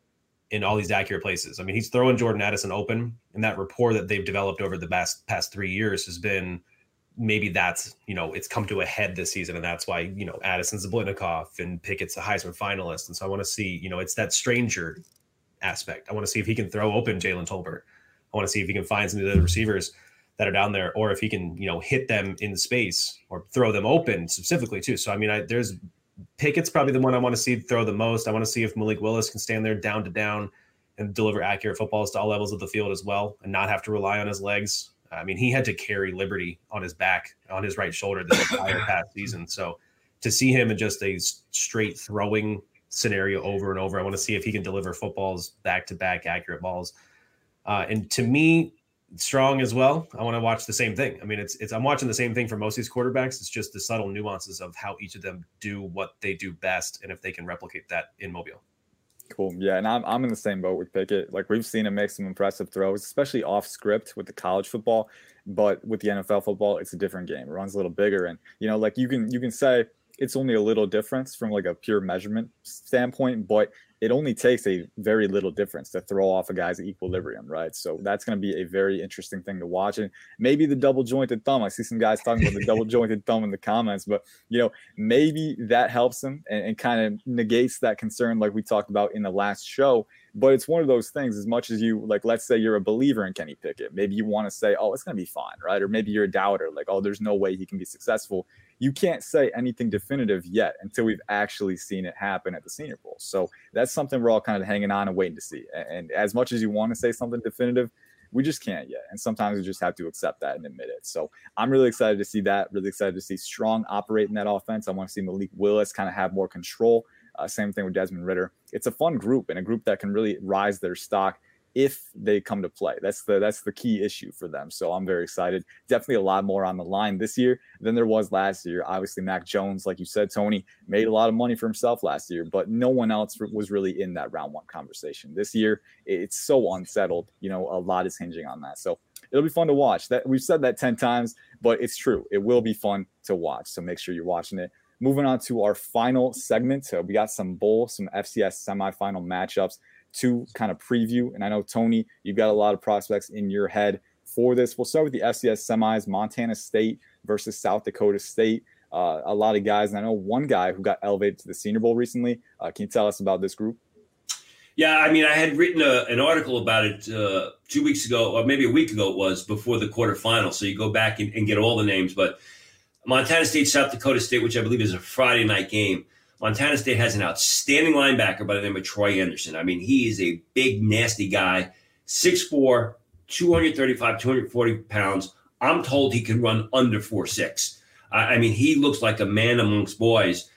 in all these accurate places. I mean, he's throwing Jordan Addison open, and that rapport that they've developed over the past past three years has been maybe that's you know it's come to a head this season, and that's why you know Addison's a and Pickett's a Heisman finalist, and so I want to see you know it's that stranger aspect. I want to see if he can throw open Jalen Tolbert. I want to see if he can find some of the receivers that are down there, or if he can, you know, hit them in space or throw them open specifically too. So I mean, I, there's Pickett's probably the one I want to see throw the most. I want to see if Malik Willis can stand there down to down and deliver accurate footballs to all levels of the field as well, and not have to rely on his legs. I mean, he had to carry Liberty on his back, on his right shoulder this entire past season. So to see him in just a straight throwing scenario over and over. I want to see if he can deliver footballs back to back, accurate balls. Uh, and to me, strong as well. I want to watch the same thing. I mean, it's it's I'm watching the same thing for most of these quarterbacks. It's just the subtle nuances of how each of them do what they do best, and if they can replicate that in Mobile. Cool. Yeah, and I'm I'm in the same boat with Pickett. Like we've seen him make some impressive throws, especially off script with the college football. But with the NFL football, it's a different game. It runs a little bigger, and you know, like you can you can say it's only a little difference from like a pure measurement standpoint, but it only takes a very little difference to throw off a guy's equilibrium, right? So that's going to be a very interesting thing to watch. And maybe the double jointed thumb. I see some guys talking about the double jointed thumb in the comments, but you know, maybe that helps him and, and kind of negates that concern, like we talked about in the last show. But it's one of those things, as much as you like, let's say you're a believer in Kenny Pickett, maybe you want to say, oh, it's going to be fine, right? Or maybe you're a doubter, like, oh, there's no way he can be successful you can't say anything definitive yet until we've actually seen it happen at the Senior Bowl. So that's something we're all kind of hanging on and waiting to see. And as much as you want to say something definitive, we just can't yet. And sometimes we just have to accept that and admit it. So I'm really excited to see that. Really excited to see Strong operate in that offense. I want to see Malik Willis kind of have more control. Uh, same thing with Desmond Ridder. It's a fun group and a group that can really rise their stock if they come to play. That's the that's the key issue for them. So I'm very excited. Definitely a lot more on the line this year than there was last year. Obviously, Mac Jones, like you said, Tony, made a lot of money for himself last year, but no one else was really in that round one conversation. This year, it's so unsettled. You know, a lot is hinging on that. So it'll be fun to watch. That we've said that 10 times, but it's true. It will be fun to watch. So make sure you're watching it. Moving on to our final segment. So we got some bowl, some FCS semifinal matchups to kind of preview. And I know, Tony, you've got a lot of prospects in your head for this. We'll start with the FCS semis Montana State versus South Dakota State. Uh, a lot of guys, and I know one guy who got elevated to the Senior Bowl recently. Uh, can you tell us about this group? Yeah, I mean, I had written a, an article about it uh, two weeks ago, or maybe a week ago it was, before the quarterfinal. So you go back and, and, get all the names. But Montana State, South Dakota State, which I believe is a Friday night game. Montana State has an outstanding linebacker by the name of Troy Anderson. I mean, he is a big, nasty guy, 6'4, 235, 240 pounds. I'm told he can run under 4'6. I, I mean, he looks like a man amongst boys.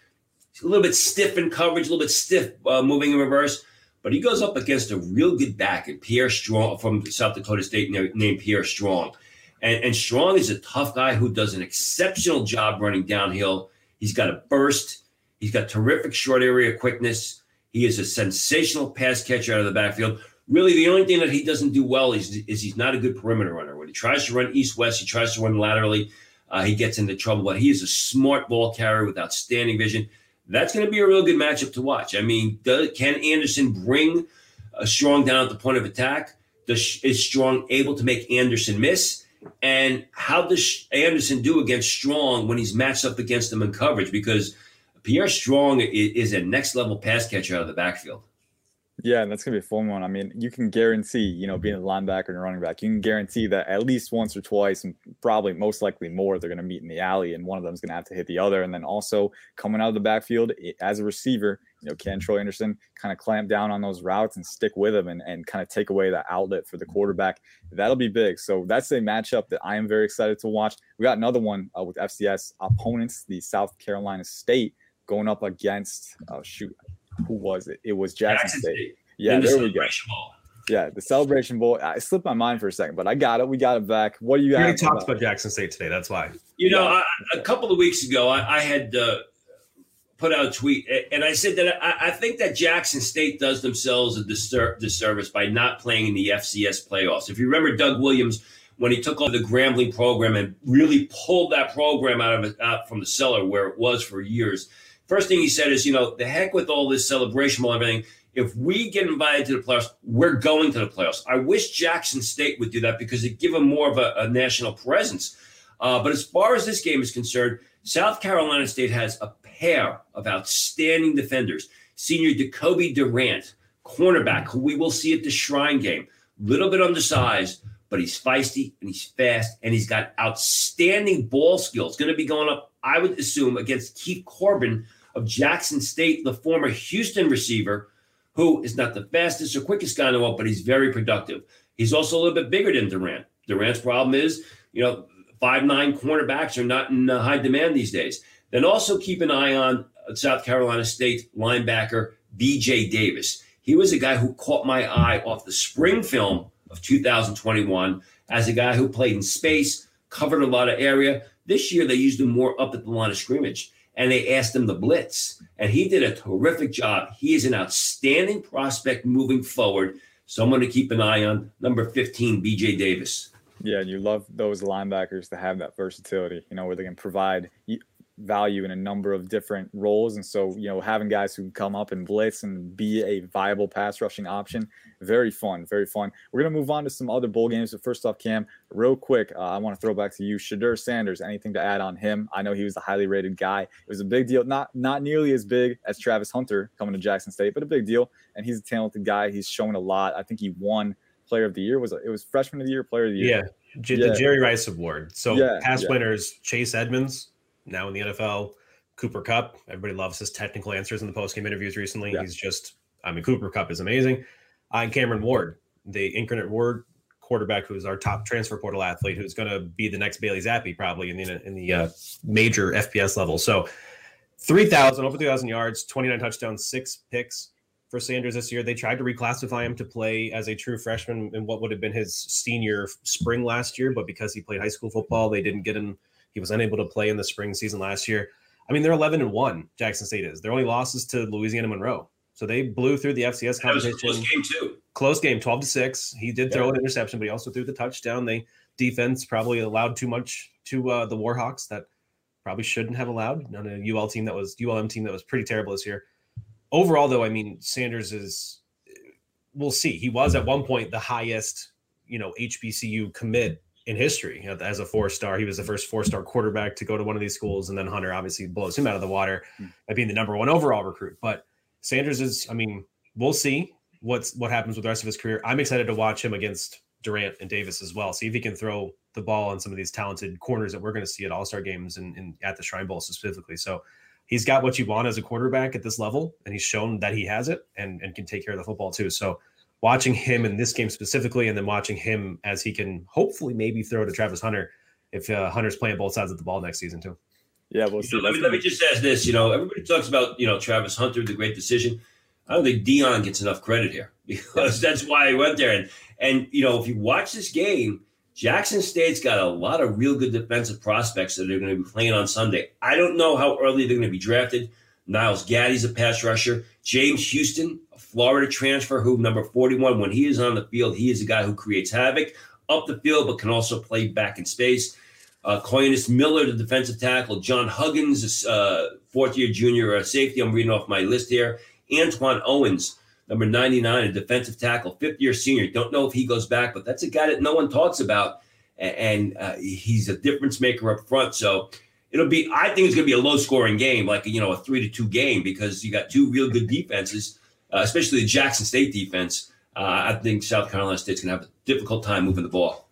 He's a little bit stiff in coverage, a little bit stiff uh, moving in reverse, but he goes up against a real good back Pierre Strong from South Dakota State named Pierre Strong. And, and Strong is a tough guy who does an exceptional job running downhill. He's got a burst. He's got terrific short area quickness. He is a sensational pass catcher out of the backfield. Really, the only thing that he doesn't do well is, is he's not a good perimeter runner. When he tries to run east west, he tries to run laterally, uh, he gets into trouble. But he is a smart ball carrier with outstanding vision. That's going to be a real good matchup to watch. I mean, does, can Anderson bring a strong down at the point of attack? Does, is Strong able to make Anderson miss? And how does Anderson do against Strong when he's matched up against him in coverage? Because Pierre Strong is a next level pass catcher out of the backfield. Yeah, and that's gonna be a fun one. I mean, you can guarantee, you know, being a linebacker and a running back, you can guarantee that at least once or twice, and probably most likely more, they're gonna meet in the alley, and one of them is gonna have to hit the other. And then also coming out of the backfield as a receiver, you know, can Troy Anderson kind of clamp down on those routes and stick with them and, and kind of take away that outlet for the quarterback? That'll be big. So that's a matchup that I am very excited to watch. We got another one uh, with FCS opponents, the South Carolina State going up against, oh shoot, who was it? It was Jackson, Jackson State. State. Yeah, the there we go. Bowl. Yeah, the Celebration Bowl. I slipped my mind for a second, but I got it. We got it back. What do you got? We talked about Jackson State today. That's why. You know, I, a couple of weeks ago, I, I had uh, put out a tweet, and I said that I, I, think that Jackson State does themselves a distur- disservice by not playing in the FCS playoffs. If you remember Doug Williams when he took over the Grambling program and really pulled that program out of it, out from the cellar where it was for years First thing he said is, you know, the heck with all this celebration and everything. If we get invited to the playoffs, we're going to the playoffs. I wish Jackson State would do that because it'd give them more of a, a national presence. Uh, but as far as this game is concerned, South Carolina State has a pair of outstanding defenders. Senior Decobie Durant, cornerback, who we will see at the Shrine game. Little bit undersized, but he's feisty and he's fast and he's got outstanding ball skills. Going to be going up, I would assume, against Keith Corbin of Jackson State, the former Houston receiver, who is not the fastest or quickest guy in the world, but he's very productive. He's also a little bit bigger than Durant. Durant's problem is, you know, five nine cornerbacks are not in high demand these days. Then also keep an eye on South Carolina State linebacker BJ Davis. He was a guy who caught my eye off the spring film of 2021 as a guy who played in space, covered a lot of area. This year they used him more up at the line of scrimmage and they asked him to blitz. And he did a terrific job. He is an outstanding prospect moving forward. Someone to keep an eye on. Number 15, BJ Davis. Yeah, and you love those linebackers to have that versatility, you know, where they can provide value in a number of different roles. And so, you know, having guys who can come up and blitz and be a viable pass rushing option, very fun, very fun. We're going to move on to some other bowl games. But first off, Cam, real quick, uh, I want to throw back to you. Shedeur Sanders, anything to add on him? I know he was a highly rated guy. It was a big deal, not not nearly as big as Travis Hunter coming to Jackson State, but a big deal. And he's a talented guy. He's shown a lot. I think he won player of the year. Was it was freshman of the year, player of the year? Yeah. J- yeah. the Jerry Rice Award. So yeah, past yeah. winners: Chase Edmonds, now in the NFL. Cooper Kupp, everybody loves his technical answers in the post game interviews recently. Yeah. He's just, I mean, Cooper Kupp is amazing. Uh, and Cameron Ward, the Incarnate Word quarterback, who's our top transfer portal athlete, who's going to be the next Bailey Zappe probably in the in the uh, major FBS level. So, three thousand over three thousand yards, twenty nine touchdowns, six picks for Sanders this year. They tried to reclassify him to play as a true freshman in what would have been his senior spring last year, but because he played high school football, they didn't get him he was unable to play in the spring season last year. I mean, they're 11 and one. Jackson State is. Their only losses to Louisiana Monroe. So they blew through the FCS competition. close game too. Close game, 12 to six. He did throw yeah. an interception, but he also threw the touchdown. They defense probably allowed too much to uh, the Warhawks that probably shouldn't have allowed on a UL team that was ULM team that was pretty terrible this year. Overall, though, I mean, Sanders is. We'll see. He was at one point the highest, you know, HBCU commit in history. As a four star, he was the first four star quarterback to go to one of these schools, and then Hunter obviously blows him out of the water mm. by being the number one overall recruit. But Sanders is, I mean, we'll see what's what happens with the rest of his career. I'm excited to watch him against Durant and Davis as well. See if he can throw the ball on some of these talented corners that we're going to see at All Star games and, and, at the Shrine Bowl specifically. So he's got what you want as a quarterback at this level, and he's shown that he has it and, and can take care of the football too. So watching him in this game specifically, and then watching him as he can hopefully maybe throw to Travis Hunter if uh, Hunter's playing both sides of the ball next season too. Yeah, well, so let me let me just ask this. You know, everybody talks about you know Travis Hunter, the great decision. I don't think Deion gets enough credit here [LAUGHS] because that's why I went there. And and you know, if you watch this game, Jackson State's got a lot of real good defensive prospects that are going to be playing on Sunday. I don't know how early they're going to be drafted. Niles Gaddy's a pass rusher. James Houston, a Florida transfer, who number 41, when he is on the field, he is a guy who creates havoc up the field, but can also play back in space. Uh, Coinus Miller, the defensive tackle. John Huggins, uh, fourth year junior uh, safety. I'm reading off my list here. Antoine Owens, number 99, a defensive tackle, fifth year senior. Don't know if he goes back, but that's a guy that no one talks about. And, uh, he's a difference maker up front. So it'll be, I think it's going to be a low scoring game, like, you know, a three to two game because you got two real good defenses, uh, especially the Jackson State defense. Uh, I think South Carolina State's going to have a difficult time moving the ball.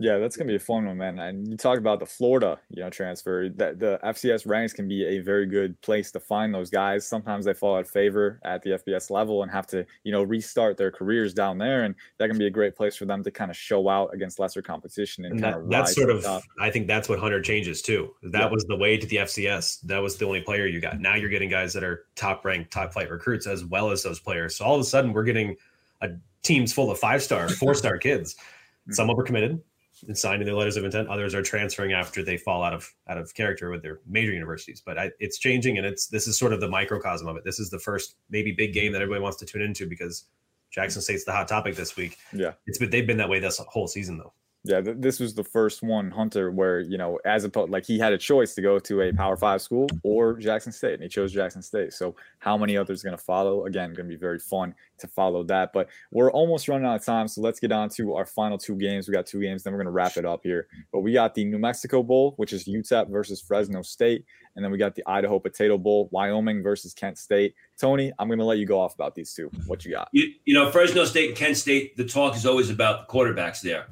Yeah, that's gonna be a fun one, man. And you talk about the Florida, you know, transfer. That the FCS ranks can be a very good place to find those guys. Sometimes they fall out of favor at the FBS level and have to, you know, restart their careers down there, and that can be a great place for them to kind of show out against lesser competition and, and kind of. That's sort of. Up. I think that's what Hunter changes too. That yeah. was the way to the FCS. That was the only player you got. Now you're getting guys that are top ranked, top flight recruits as well as those players. So all of a sudden we're getting a teams full of five star, four star kids. Mm-hmm. Some of them are committed, and signing their letters of intent. Others are transferring after they fall out of out of character with their major universities. But I, it's changing, and it's this is sort of the microcosm of it. This is the first maybe big game that everybody wants to tune into because Jackson State's the hot topic this week. Yeah, it's been they've been that way this whole season though. Yeah, th- this was the first one, Hunter, where you know, as a like he had a choice to go to a Power Five school or Jackson State, and he chose Jackson State. So, how many others going to follow? Again, going to be very fun to follow that. But we're almost running out of time, so let's get on to our final two games. We got two games, then we're going to wrap it up here. But we got the New Mexico Bowl, which is UTEP versus Fresno State, and then we got the Idaho Potato Bowl, Wyoming versus Kent State. Tony, I'm going to let you go off about these two. What you got? You, you know, Fresno State and Kent State. The talk is always about the quarterbacks there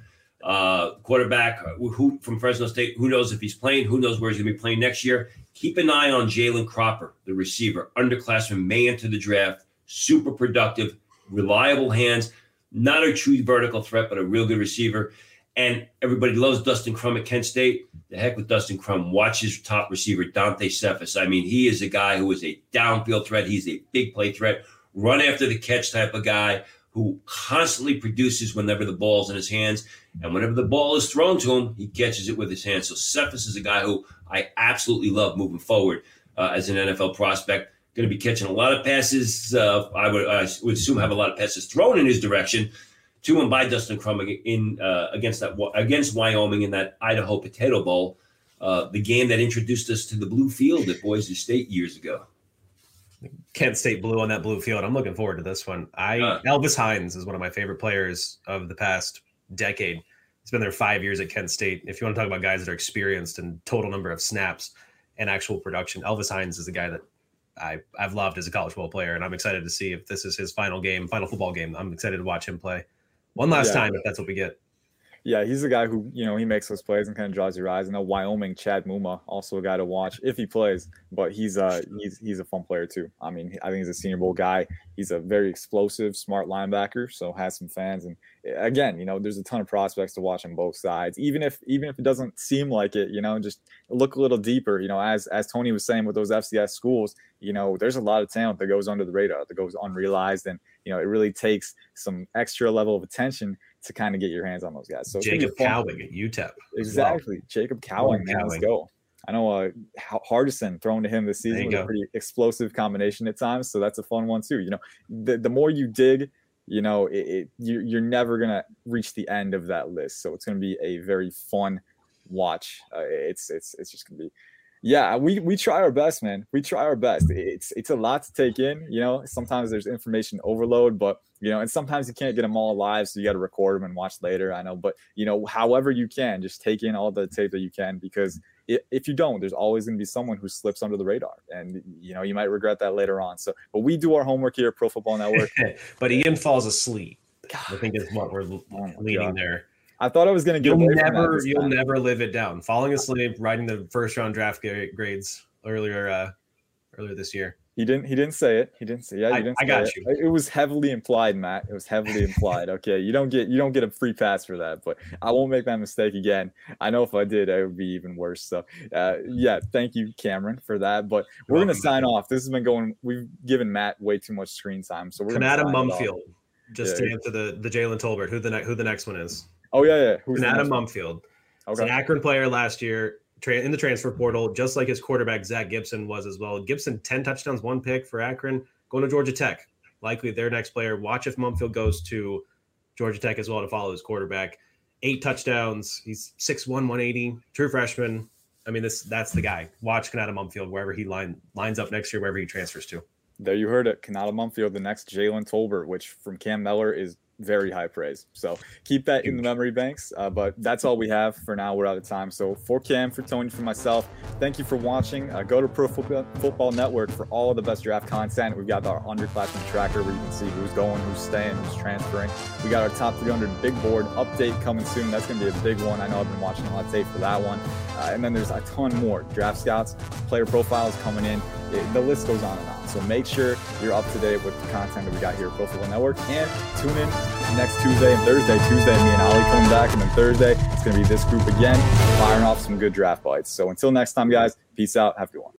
uh, quarterback who from Fresno State. Who knows if he's playing? Who knows where he's going to be playing next year? Keep an eye on Jalen Cropper, the receiver, underclassman, may enter the draft. Super productive, reliable hands, not a true vertical threat, but a real good receiver. And everybody loves Dustin Crum at Kent State. The heck with Dustin Crum. Watch his top receiver, Dante Cephas. I mean, he is a guy who is a downfield threat. He's a big play threat, run after the catch type of guy who constantly produces whenever the ball's in his hands. And whenever the ball is thrown to him, he catches it with his hands. So Cephas is a guy who I absolutely love moving forward uh, as an NFL prospect. Going to be catching a lot of passes. Uh, I, would, I would assume have a lot of passes thrown in his direction to him by Dustin Crum in uh, against that against Wyoming in that Idaho Potato Bowl, uh, the game that introduced us to the blue field at Boise State years ago. Kent State blue on that blue field. I'm looking forward to this one. I Elvis Hines is one of my favorite players of the past decade. He's been there five years at Kent State. If you want to talk about guys that are experienced and total number of snaps and actual production, Elvis Hines is a guy that I, I've loved as a college football player, and I'm excited to see if this is his final game, final football game. I'm excited to watch him play one last yeah. time if that's what we get. Yeah, he's a guy who, you know, he makes those plays and kind of draws your eyes. I know Wyoming, Chad Muma, also a guy to watch if he plays, but he's uh he's he's a fun player too. I mean, I think he's a senior bowl guy. He's a very explosive, smart linebacker, so has some fans. And eh, again, you know, there's a ton of prospects to watch on both sides. Even if even if it doesn't seem like it, you know, just look a little deeper. You know, as as Tony was saying with those FCS schools, you know, there's a lot of talent that goes under the radar, that goes unrealized, and you know, it really takes some extra level of attention to kind of get your hands on those guys. So Jacob Cowing at UTEP. Exactly. Well. Jacob Cowing, man, let's go. I know uh, Hardison thrown to him this season was a pretty explosive combination at times. So that's a fun one too. You know, the, the more you dig, you know, it, it you, you're never going to reach the end of that list. So it's going to be a very fun watch. Uh, it's, it's, it's just going to be, yeah, we we try our best, man. We try our best. It's it's a lot to take in. You know, sometimes there's information overload, but you know, and sometimes you can't get them all live, so you got to record them and watch later. I know, but you know, however you can, just take in all the tape that you can because if you don't, there's always going to be someone who slips under the radar, and you know, you might regret that later on. So, but we do our homework here at Pro Football Network. [LAUGHS] but Ian falls asleep. God. I think is what we're oh leading God. there. I thought I was going to get. You'll never, you'll never live it down. Falling asleep, writing the first round draft grades earlier uh, earlier this year. He didn't. He didn't say it. He didn't say. Yeah, I- he didn't. I got it. you. It was heavily implied, Matt. It was heavily [LAUGHS] implied. Okay, you don't get you don't get a free pass for that. But I won't make that mistake again. I know if I did, it would be even worse. So, uh, yeah, thank you, Cameron, for that. But we're gonna welcome. sign off. This has been going. We've given Matt way too much screen time, so we're gonna Konata sign it off. Mumpfield. Just Yeah. to answer the the Jalen Tolbert, who the ne- who the next one is? Oh yeah, yeah. Who's the Konata next one? Mumpfield. He's an Okay. Akron player last year, in the transfer portal, just like his quarterback Zach Gibson was as well. Gibson ten touchdowns, one pick for Akron, going to Georgia Tech. Likely their next player. Watch if Mumpfield goes to Georgia Tech as well to follow his quarterback. Eight touchdowns. He's 6'1", 180, true freshman. I mean, this that's the guy. Watch Konata Mumpfield wherever he line lines up next year, wherever he transfers to. There you heard it. Konata Mumpfield, the next Jalen Tolbert, which from Cam Mellor is very high praise. So keep that in the memory banks. Uh, but that's all we have for now. We're out of time. So for Cam, for Tony, for myself, thank you for watching. Uh, go to Pro Football, Network for all of the best draft content. We've got our underclassmen tracker where you can see who's going, who's staying, who's transferring. We got our top 300 big board update coming soon. That's going to be a big one. I know I've been watching a lot of tape for that one. Uh, and then there's a ton more draft scouts, player profiles coming in. The list goes on and on. So make sure you're up to date with the content that we got here at Pro Football Network. And tune in next Tuesday and Thursday. Tuesday, me and Ali coming back. And then Thursday, it's going to be this group again, firing off some good draft bites. So until next time, guys, peace out. Have a good one.